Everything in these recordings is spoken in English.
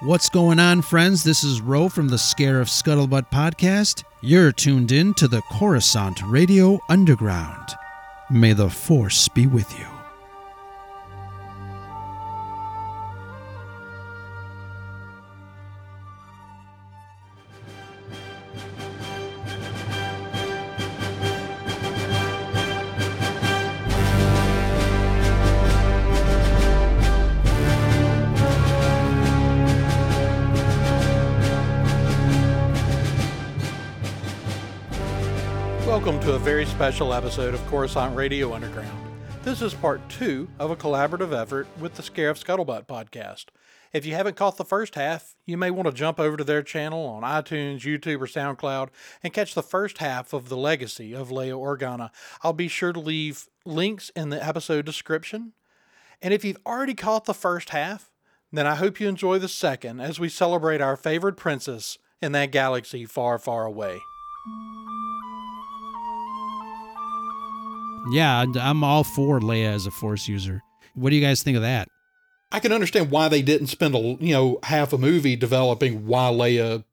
What's going on, friends? This is Ro from the Scarif Scuttlebutt podcast. You're tuned in to the Coruscant Radio Underground. May the Force be with you. Special episode of Coruscant Radio Underground. This is part two of a collaborative effort with the Scarif Scuttlebutt podcast. If you haven't caught the first half, you may want to jump over to their channel on iTunes, YouTube, or SoundCloud and catch the first half of The Legacy of Leia Organa. I'll be sure to leave links in the episode description. And if you've already caught the first half, then I hope you enjoy the second as we celebrate our favorite princess in that galaxy far, far away. Yeah, I'm all for Leia as a Force user. What do you guys think of that? I can understand why they didn't spend a you know half a movie developing why Leia,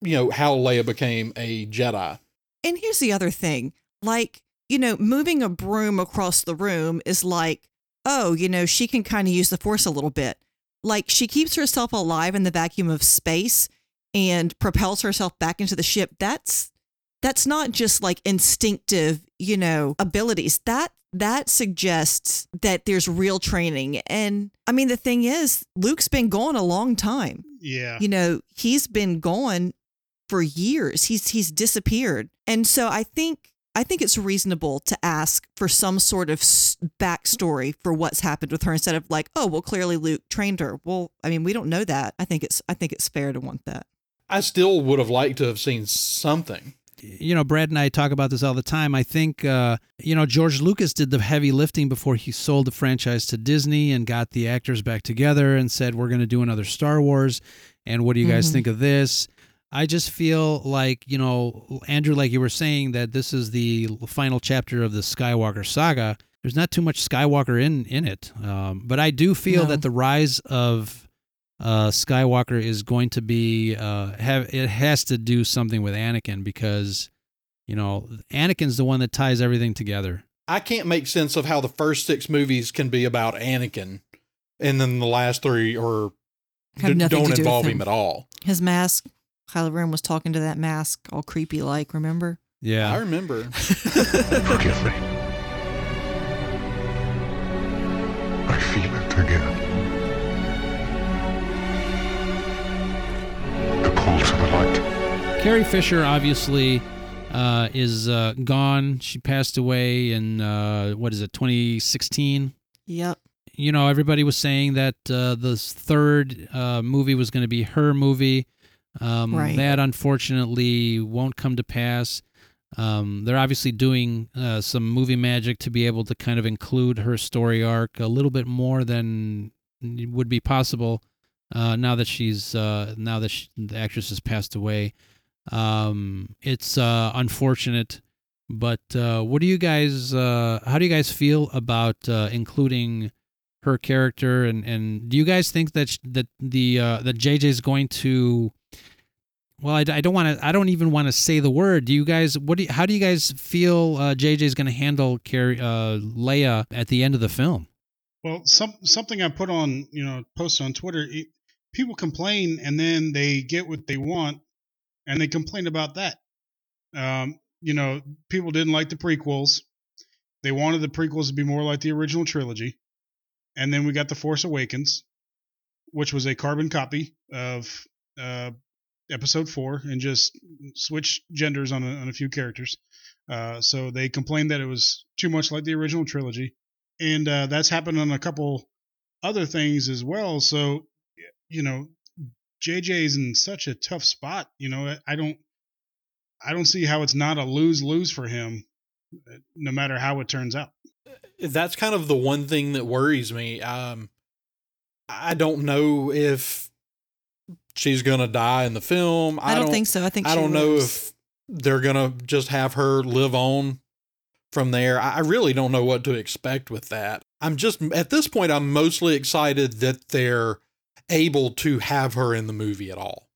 you know how Leia became a Jedi. And here's the other thing like, you know, moving a broom across the room is like, oh, you know, she can kind of use the force a little bit. Like, she keeps herself alive in the vacuum of space and propels herself back into the ship. That's that's not just like instinctive, you know, abilities. That that suggests that there's real training. And I mean, the thing is, Luke's been gone a long time. Yeah. You know, he's been gone for years. He's he's disappeared. And so I think I think it's reasonable to ask for some sort of backstory for what's happened with her instead of like, oh, well, clearly Luke trained her. Well, I mean, we don't know that. I think it's I think it's fair to want that. I still would have liked to have seen something. You know, Brad and I talk about this all the time. I think, uh, you know, George Lucas did the heavy lifting before he sold the franchise to Disney and got the actors back together and said, we're going to do another Star Wars. And what do you guys Mhm. think of this? I just feel like, you know, Andrew, like you were saying, that this is the final chapter of the Skywalker saga. There's not too much Skywalker in, in it. Um, but I do feel No. that the rise of uh, Skywalker is going to be uh, have it has to do something with Anakin because you know Anakin's the one that ties everything together. I can't make sense of how the first six movies can be about Anakin, and then the last three or Have nothing don't do involve him. him at all. His mask. Kylo Ren was talking to that mask, all creepy like. Remember? Yeah, I remember. Forgive me. I feel it again. The pull to the light. Carrie Fisher obviously uh, is uh, gone. She passed away in uh, what is it, 2016. Yep. You know, everybody was saying that uh, the third uh, movie was going to be her movie. Um, Right. That unfortunately won't come to pass. Um, they're obviously doing uh, some movie magic to be able to kind of include her story arc a little bit more than would be possible uh, now that she's uh, now that she, the actress has passed away. Um, it's uh, unfortunate, but uh, what do you guys? Uh, how do you guys feel about uh, including her character? And, and do you guys think that sh- that the that JJ is going to? Well, I, I don't want to. I don't even want to say the word. Do you guys? What do? You, how do you guys feel JJ is going to handle Carrie, uh, Leia at the end of the film? Well, some something I put on, you know, posted on Twitter. It, people complain and then they get what they want, and they complain about that. Um, you know, people didn't like the prequels. They wanted the prequels to be more like the original trilogy, and then we got the Force Awakens, which was a carbon copy of uh, Episode Four, and just switched genders on a, on a few characters. Uh, so they complained that it was too much like the original trilogy and uh, that's happened on a couple other things as well. So, you know, JJ is in such a tough spot. You know, I- I don't, I don't see how it's not a lose lose for him, uh, no matter how it turns out. That's kind of the one thing that worries me. Um, I don't know if she's gonna die in the film. I, don't, think so. I think I she don't know lives. if they're gonna just have her live on from there. I I really don't know what to expect with that. I'm just at this point. I'm mostly excited that they're able to have her in the movie at all.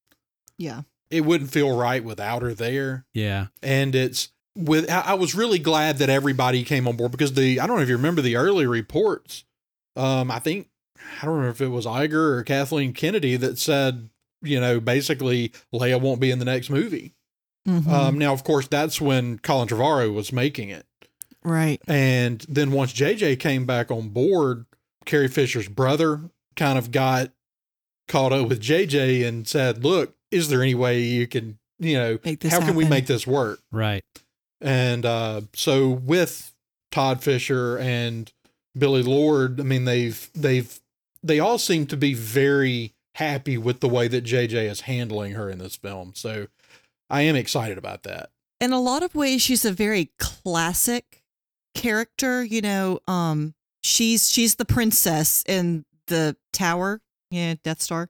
Yeah. It wouldn't feel right without her there. Yeah. And it's with I I was really glad that everybody came on board because the I don't know if you remember the early reports. Um, I think I don't remember if it was Iger or Kathleen Kennedy that said, you know, basically Leia won't be in the next movie. Mhm. Um, now, of course, that's when Colin Trevorrow was making it. right. And then once JJ came back on board, Carrie Fisher's brother kind of got caught up with JJ and said, Look, is there any way you can, you know, Make this how can we make this work? Right. And uh, so with Todd Fisher and Billie Lourd, I mean, they've, they've, they all seem to be very happy with the way that JJ is handling her in this film. So I am excited about that. in a lot of ways she's a very classic character you know um she's she's the princess in the tower yeah death star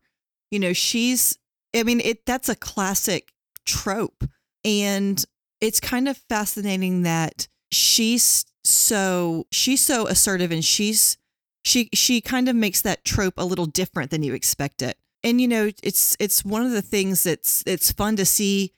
you know she's i mean it that's a classic trope and it's kind of fascinating that she's so she's so assertive and she's she she kind of makes that trope a little different than you expect it and you know it's it's one of the things that's it's fun to see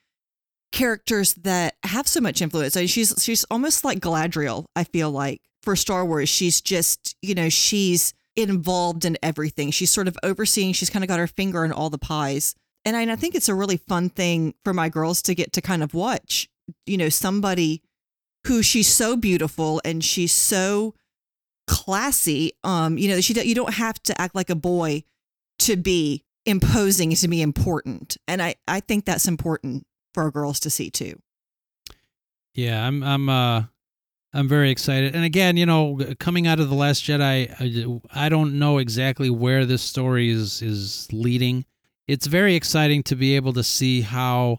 characters that have so much influence. I mean, she's she's almost like Galadriel. I feel like for Star Wars, she's just you know she's involved in everything. She's sort of overseeing. She's kind of got her finger in all the pies, and I, and I think it's a really fun thing for my girls to get to kind of watch. You know, somebody who she's so beautiful and she's so classy. Um, you know, she you don't have to act like a boy to be imposing to be important, and I I think that's important for our girls to see too. Yeah, I'm I'm uh I'm very excited. And again, you know, coming out of the last Jedi, I, I don't know exactly where this story is is leading. It's very exciting to be able to see how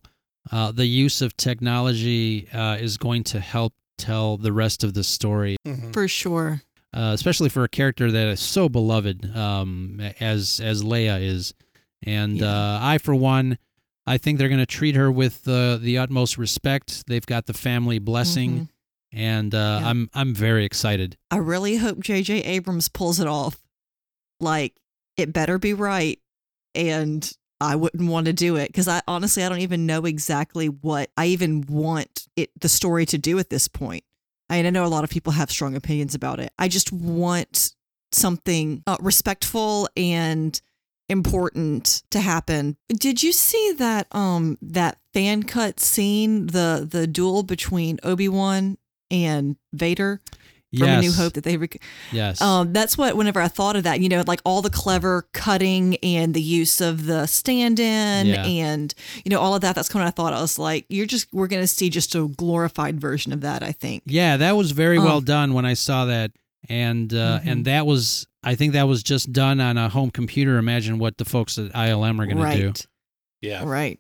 uh, the use of technology uh, is going to help tell the rest of the story, For sure. uh, especially for a character that is so beloved um, as as Leia is. And Yeah. uh, I, for one, I think they're going to treat her with uh, the utmost respect. They've got the family blessing, and uh, Yeah. I'm I'm very excited. I really hope J.J. Abrams pulls it off. Like, it better be right. And I wouldn't want to do it because I honestly, I don't even know exactly what I even want it, the story to do at this point. I mean, I know a lot of people have strong opinions about it. I just want something uh, respectful and important to happen. Did you see that um that fan cut scene, the the duel between Obi-Wan and Vader? from yes, A New Hope that they rec- yes, um that's what whenever I thought of that you know like all the clever cutting and the use of the stand-in Yeah. and you know all of that that's kind of I thought I was like you're just we're gonna see just a glorified version of that I think yeah, that was very well Um, done when I saw that, and uh, Mhm. and that was I think that was just done on a home computer. Imagine what the folks at ILM are going right to do. Yeah. right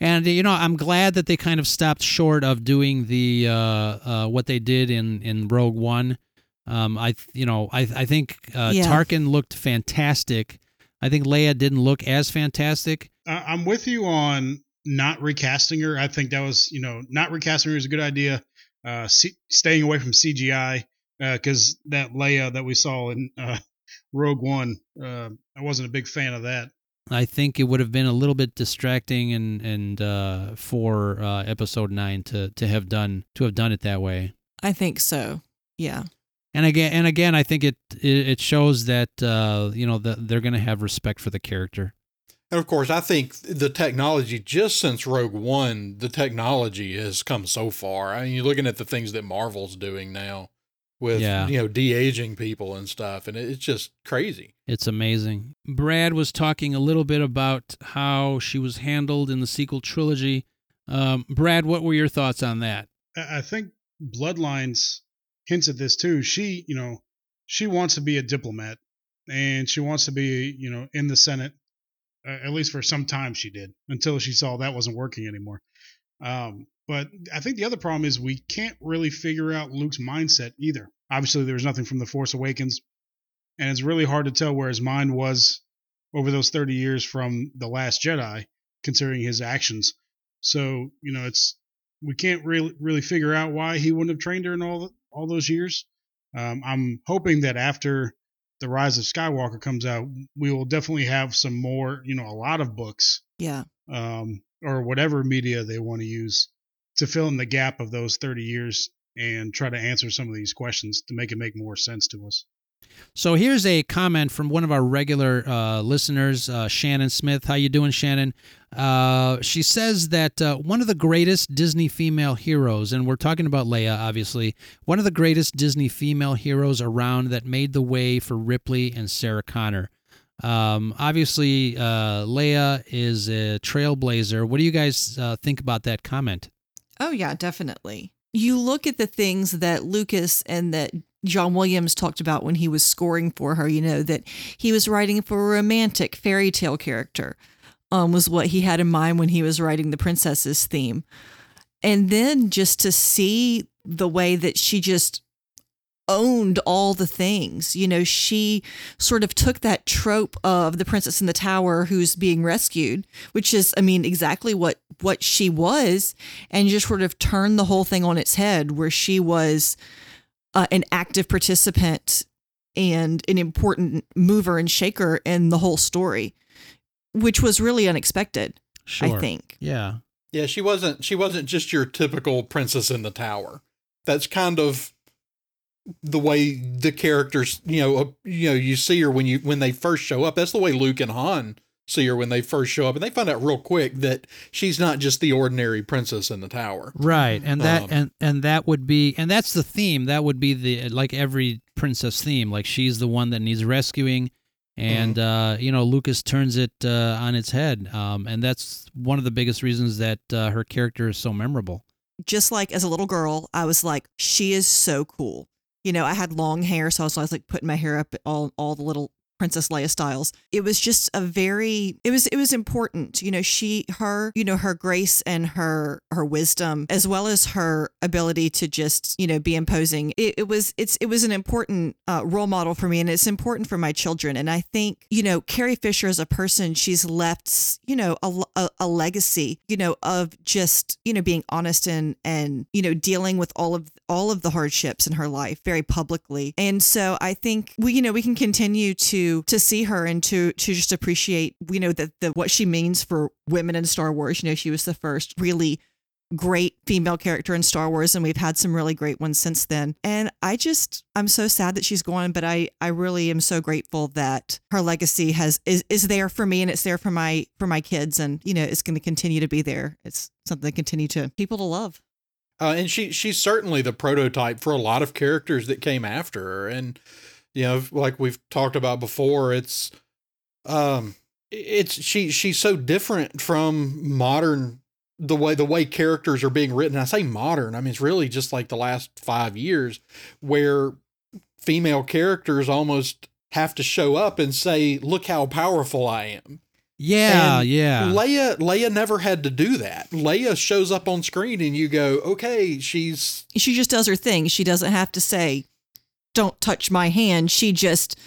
And you know, I'm glad that they kind of stopped short of doing the uh, uh, what they did in in Rogue One. Um, I you know I I think uh, Yeah. Tarkin looked fantastic. I think Leia didn't look as fantastic. I- I'm with you on not recasting her. I think that was, you know, not recasting her is a good idea. Uh, C- staying away from CGI because that Leia that we saw in uh, Rogue One, uh, I wasn't a big fan of that. I think it would have been a little bit distracting and and uh, for uh, Episode Nine to to have done to have done it that way. I think so yeah And again, and again, I think it it, it shows that uh, you know that they're going to have respect for the character. And of course, I think the technology, just since Rogue One, the technology has come so far. I mean, you're looking at the things that Marvel's doing now with, Yeah. you know, de aging people and stuff. And it's just crazy. It's amazing. Brad was talking a little bit about how she was handled in the sequel trilogy. Um, Brad, what were your thoughts on that? I I think Bloodlines hints at this too. She, you know, she wants to be a diplomat and she wants to be, you know, in the Senate. Uh, at least for some time she did until she saw that wasn't working anymore. Um, but I think the other problem is we can't really figure out Luke's mindset either. Obviously, there was nothing from The Force Awakens, and it's really hard to tell where his mind was over those 30 years from The Last Jedi, considering his actions. So, you know, it's we can't really really figure out why he wouldn't have trained her in all all those years. Um, I'm hoping that after the Rise of Skywalker comes out, we will definitely have some more, you know, a lot of books, Yeah. um, or whatever media they want to use to fill in the gap of those 30 years and try to answer some of these questions to make it make more sense to us. So here's a comment from one of our regular uh, listeners, uh, Shannon Smith. How you doing, Shannon? Uh, she says that uh, one of the greatest Disney female heroes, and we're talking about Leia, obviously, one of the greatest Disney female heroes around that made the way for Ripley and Sarah Connor. Um, obviously, uh, Leia is a trailblazer. What do you guys uh, think about that comment? Oh, yeah, definitely. You look at the things that Lucas and that John Williams talked about when he was scoring for her, you know, that he was writing for a romantic fairy tale character, um, was what he had in mind when he was writing the princess's theme. And then just to see the way that she just owned all the things. You know, she sort of took that trope of the princess in the tower who's being rescued, which is I mean exactly what what she was and just sort of turned the whole thing on its head where she was uh, an active participant and an important mover and shaker in the whole story, which was really unexpected, Sure. I think. Yeah. Yeah, she wasn't she wasn't just your typical princess in the tower. That's kind of the way the characters, you know, uh, you know, you see her when you when they first show up. That's the way Luke and Han see her when they first show up, and they find out real quick that she's not just the ordinary princess in the tower. Right, and that Um, and and that would be and that's the theme. That would be the like every princess theme. Like she's the one that needs rescuing, and uh, you know Lucas turns it uh, on its head. Um, and that's one of the biggest reasons that uh, her character is so memorable. Just like as a little girl, I was like, she is so cool. You know, I had long hair, so I was, I was like putting my hair up all all the little Princess Leia styles. It was just a very it was it was important. You know, she her, you know, her grace and her her wisdom as well as her ability to just, you know, be imposing. It, it was it's it was an important uh, role model for me and it's important for my children. And I think, you know, Carrie Fisher as a person, she's left, you know, a, a, a legacy, you know, of just, you know, being honest and and, you know, dealing with all of all of the hardships in her life very publicly. And so I think we, you know, we can continue to to see her and to to just appreciate, you know, that the what she means for women in Star Wars. You know, she was the first really great female character in Star Wars and we've had some really great ones since then. And I just I'm so sad that she's gone, but I I really am so grateful that her legacy has is is there for me and it's there for my for my kids and you know, it's going to continue to be there. It's something to continue to people to love. Uh, and she she's certainly the prototype for a lot of characters that came after her. And you know, like we've talked about before, it's um it's she she's so different from modern the way the way characters are being written. I say modern, I mean it's really just like the last five years where female characters almost have to show up and say, "Look how powerful I am." Yeah, And yeah. Leia Leia never had to do that. Leia shows up on screen and you go, "Okay, she's she just does her thing. She doesn't have to say, "Don't touch my hand." She just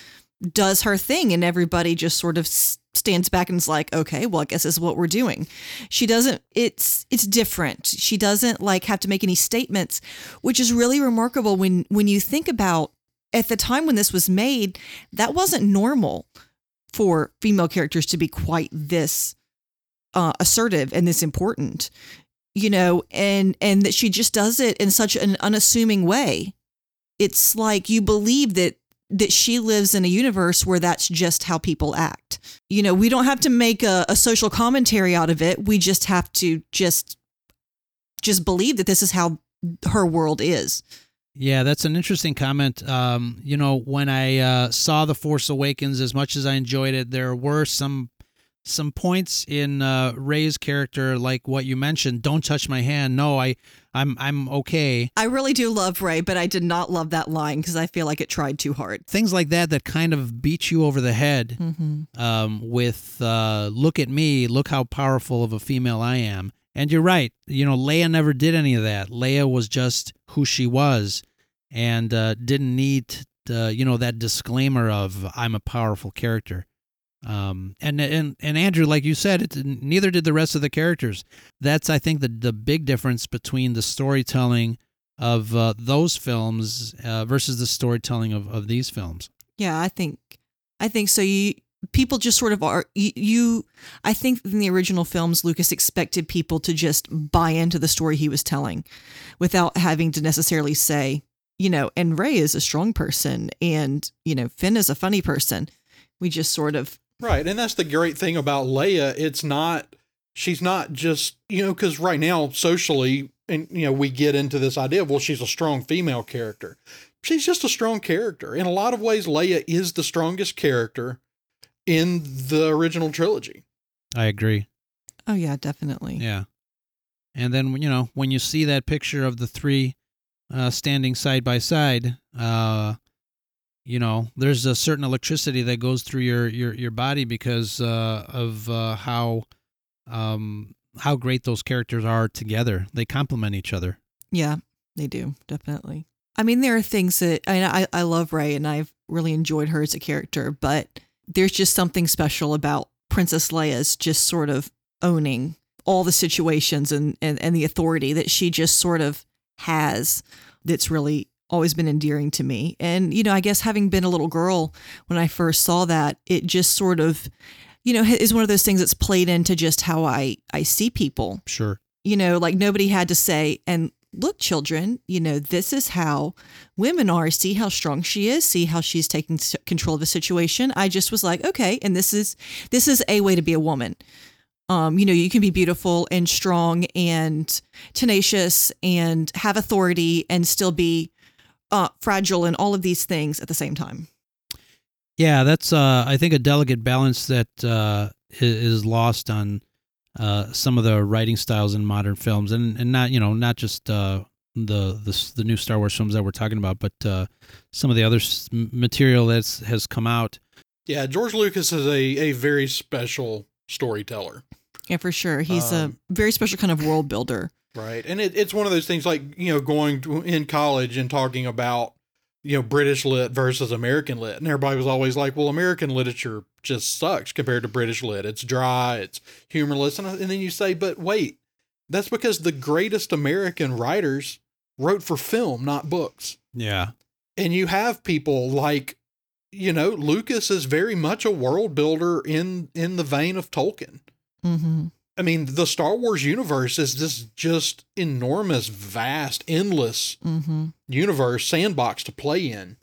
does her thing, and everybody just sort of stands back and is like, "Okay, well, I guess this is what we're doing." She doesn't. It's it's different. She doesn't like have to make any statements, which is really remarkable when when you think about at the time when this was made, that wasn't normal for female characters to be quite this uh, assertive and this important you know and and that she just does it in such an unassuming way. It's like you believe that that she lives in a universe where that's just how people act. You know we don't have to make a, a social commentary out of it. We just have to just just believe that this is how her world is Yeah, that's an interesting comment. Um, you know, when I uh, saw The Force Awakens, as much as I enjoyed it, there were some some points in uh, Rey's character, like what you mentioned. Don't touch my hand. No, I, I'm, I'm okay. i really do love rey but i did not love that line because i feel like it tried too hard Things like that that kind of beat you over the head. mm-hmm. um, with uh, "Look at me, look how powerful of a female I am." And you're right. You know, Leia never did any of that. Leia was just who she was, and uh, didn't need uh, you know that disclaimer of "I'm a powerful character." Um, and and and Andrew, like you said, it, neither did the rest of the characters. That's I think the the big difference between the storytelling of uh, those films uh, versus the storytelling of, of these films. Yeah, I think I think so. You people just sort of are you, I think in the original films Lucas expected people to just buy into the story he was telling without having to necessarily say, you know, and Rey is a strong person and, you know, Finn is a funny person. We just sort of Right. And that's the great thing about Leia. It's not, she's not just, you know, because right now, socially, and, you know, we get into this idea of, well, she's a strong female character. She's just a strong character. In a lot of ways, Leia is the strongest character in the original trilogy. I agree. Oh yeah, definitely. Yeah. And then you know when you see that picture of the three uh, standing side by side, uh, you know there's a certain electricity that goes through your your your body because uh, of uh, how um, how great those characters are together. They complement each other. Yeah, they do definitely. I mean, there are things that I I, I love Rey and I've really enjoyed her as a character, but there's just something special about Princess Leia's just sort of owning all the situations and, and, and the authority that she just sort of has that's really always been endearing to me. And, you know, I guess having been a little girl when I first saw that, it just sort of, you know, is one of those things that's played into just how I, I see people. Sure. You know, like nobody had to say, and look, children, you know, this is how women are. See how strong she is. See how she's taking control of the situation. I just was like, okay, and this is this is a way to be a woman. Um, you know, you can be beautiful and strong and tenacious and have authority and still be uh, fragile and all of these things at the same time. Yeah, that's uh, I think a delicate balance that uh, is lost on uh, some of the writing styles in modern films, and and not you know not just uh, the the the new Star Wars films that we're talking about, but uh, some of the other material that's has come out. Yeah, George Lucas is a, a very special storyteller. Yeah, for sure. He's Um, a very special kind of world builder. Right. And it, it's one of those things like, you know, going to, in college and talking about, you know, British lit versus American lit. And everybody was always like, well, American literature just sucks compared to British lit. It's dry, it's humorless. And, and then you say, but wait, that's because the greatest American writers wrote for film, not books. Yeah, And you have people like, you know, Lucas is very much a world builder in in the vein of Tolkien. Mm-hmm. I mean, the Star Wars universe is this just enormous, vast, endless Mm-hmm. universe sandbox to play in.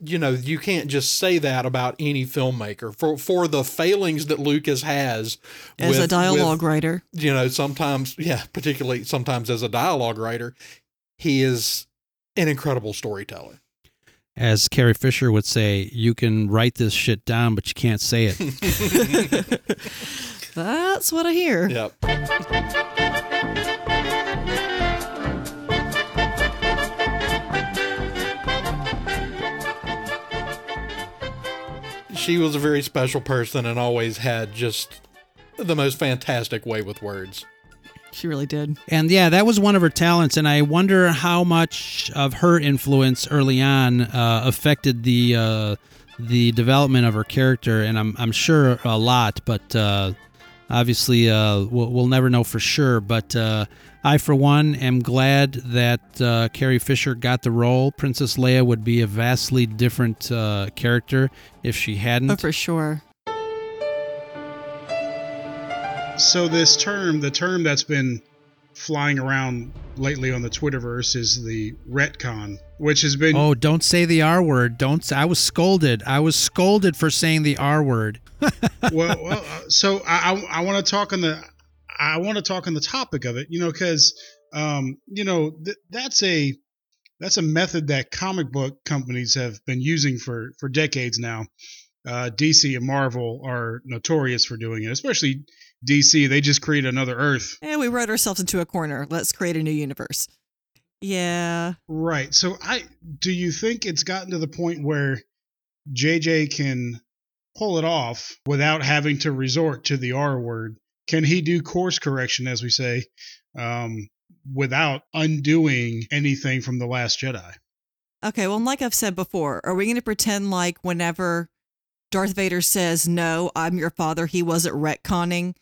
You know, you can't just say that about any filmmaker for for the failings that Lucas has As a dialogue with, writer. you know, sometimes, yeah, particularly sometimes as a dialogue writer, he is an incredible storyteller. as Carrie Fisher would say, you can write this shit down, but you can't say it. That's what I hear. Yep. She was a very special person and always had just the most fantastic way with words. She really did. And yeah, that was one of her talents, and I wonder how much of her influence early on uh, affected the uh, the development of her character. And I'm I'm sure a lot, but uh, obviously uh, we'll, we'll never know for sure. But uh, I, for one, am glad that uh, Carrie Fisher got the role. Princess Leia would be a vastly different uh, character if she hadn't. Oh, for sure. So this term, the term that's been flying around lately on the Twitterverse is the retcon, which has been Oh, don't say the R word. Don't. I was scolded. I was scolded for saying the R word. well, well uh, so I, I, I want to talk on the I want to talk on the topic of it, you know, because um, you know th- that's a that's a method that comic book companies have been using for for decades now. Uh, DC and Marvel are notorious for doing it, especially DC. They just create another Earth, And we wrote ourselves into a corner. Let's create a new universe. Yeah. right? So I do you think it's gotten to the point where JJ can pull it off without having to resort to the R word? Can he do course correction, as we say, um, without undoing anything from The Last Jedi? Okay. Well, like I've said before, are we going to pretend like whenever Darth Vader says, No, I'm your father, he wasn't retconning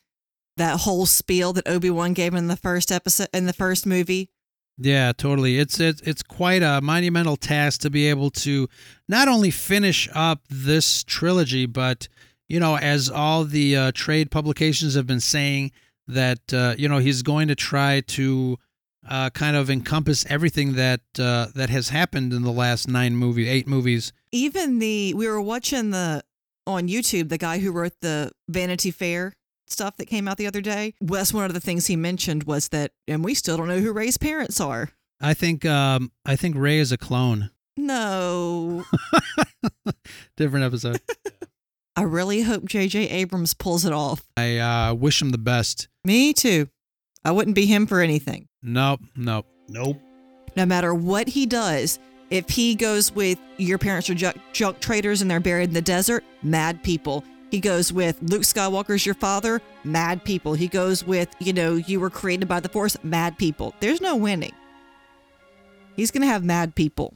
that whole spiel that Obi Wan gave in the first episode, in the first movie? Yeah, totally. It's it's it's quite a monumental task to be able to not only finish up this trilogy, but you know, as all the uh, trade publications have been saying that uh, you know he's going to try to uh, kind of encompass everything that uh, that has happened in the last nine movie, eight movies. Even the we were watching the on YouTube the guy who wrote the Vanity Fair stuff that came out the other day. That's one of the things he mentioned was that, and we still don't know who Rey's parents are. I think um, I think Rey is a clone. No, Different episode. I really hope J.J. Abrams pulls it off. I uh, wish him the best. Me too. I wouldn't be him for anything. Nope, nope. Nope. No matter what he does, if he goes with your parents are junk, junk traders and they're buried in the desert, mad people. He goes with Luke Skywalker's your father, mad people. He goes with, you know, you were created by the Force, mad people. There's no winning. He's going to have mad people.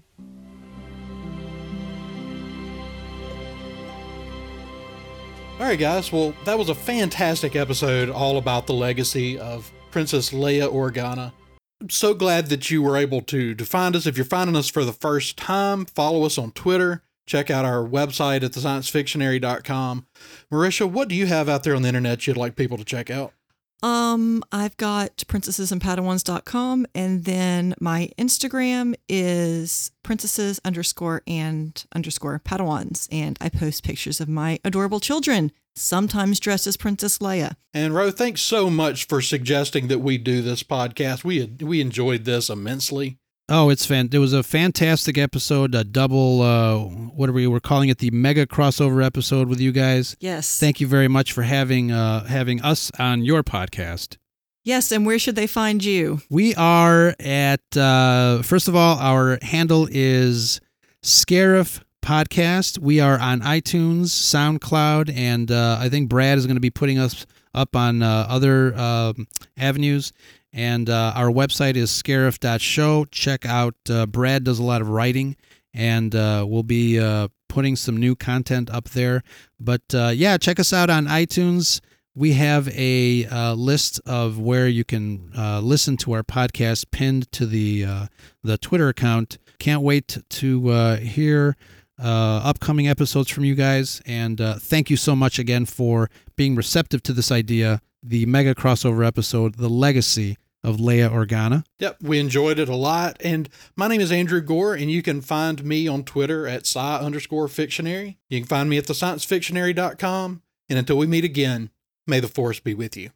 All right, guys. Well, that was a fantastic episode all about the legacy of Princess Leia Organa. I'm so glad that you were able to, to find us. If you're finding us for the first time, follow us on Twitter. Check out our website at thesciencefictionary.com. Marisha, what do you have out there on the internet you'd like people to check out? Um, I've got princessesandpadawans.com and then my Instagram is princesses underscore and underscore padawans. And I post pictures of my adorable children, sometimes dressed as Princess Leia. And Ro, thanks so much for suggesting that we do this podcast. We we enjoyed this immensely. Oh, it's fan. It was a fantastic episode, a double. Uh, what are we? We're calling it the mega crossover episode with you guys. Yes. Thank you very much for having uh, having us on your podcast. yes. And where should they find you? We are at uh, first of all, our handle is Scarif Podcast. We are on iTunes, SoundCloud, and uh, I think Brad is going to be putting us up on uh, other um avenues. And uh, our website is scarif.show. Check out uh, Brad does a lot of writing, and uh, we'll be uh, putting some new content up there. But uh, yeah, check us out on iTunes. We have a uh, list of where you can listen to our podcast pinned to the the Twitter account. Can't wait to hear uh, upcoming episodes from you guys, and uh, thank you so much again for being receptive to this idea. The mega crossover episode, the legacy of Leia Organa. Yep, we enjoyed it a lot. And my name is Andrew Gore, and you can find me on Twitter at sci underscore fictionary. You can find me at thesciencefictionary.com. And until we meet again, may the force be with you.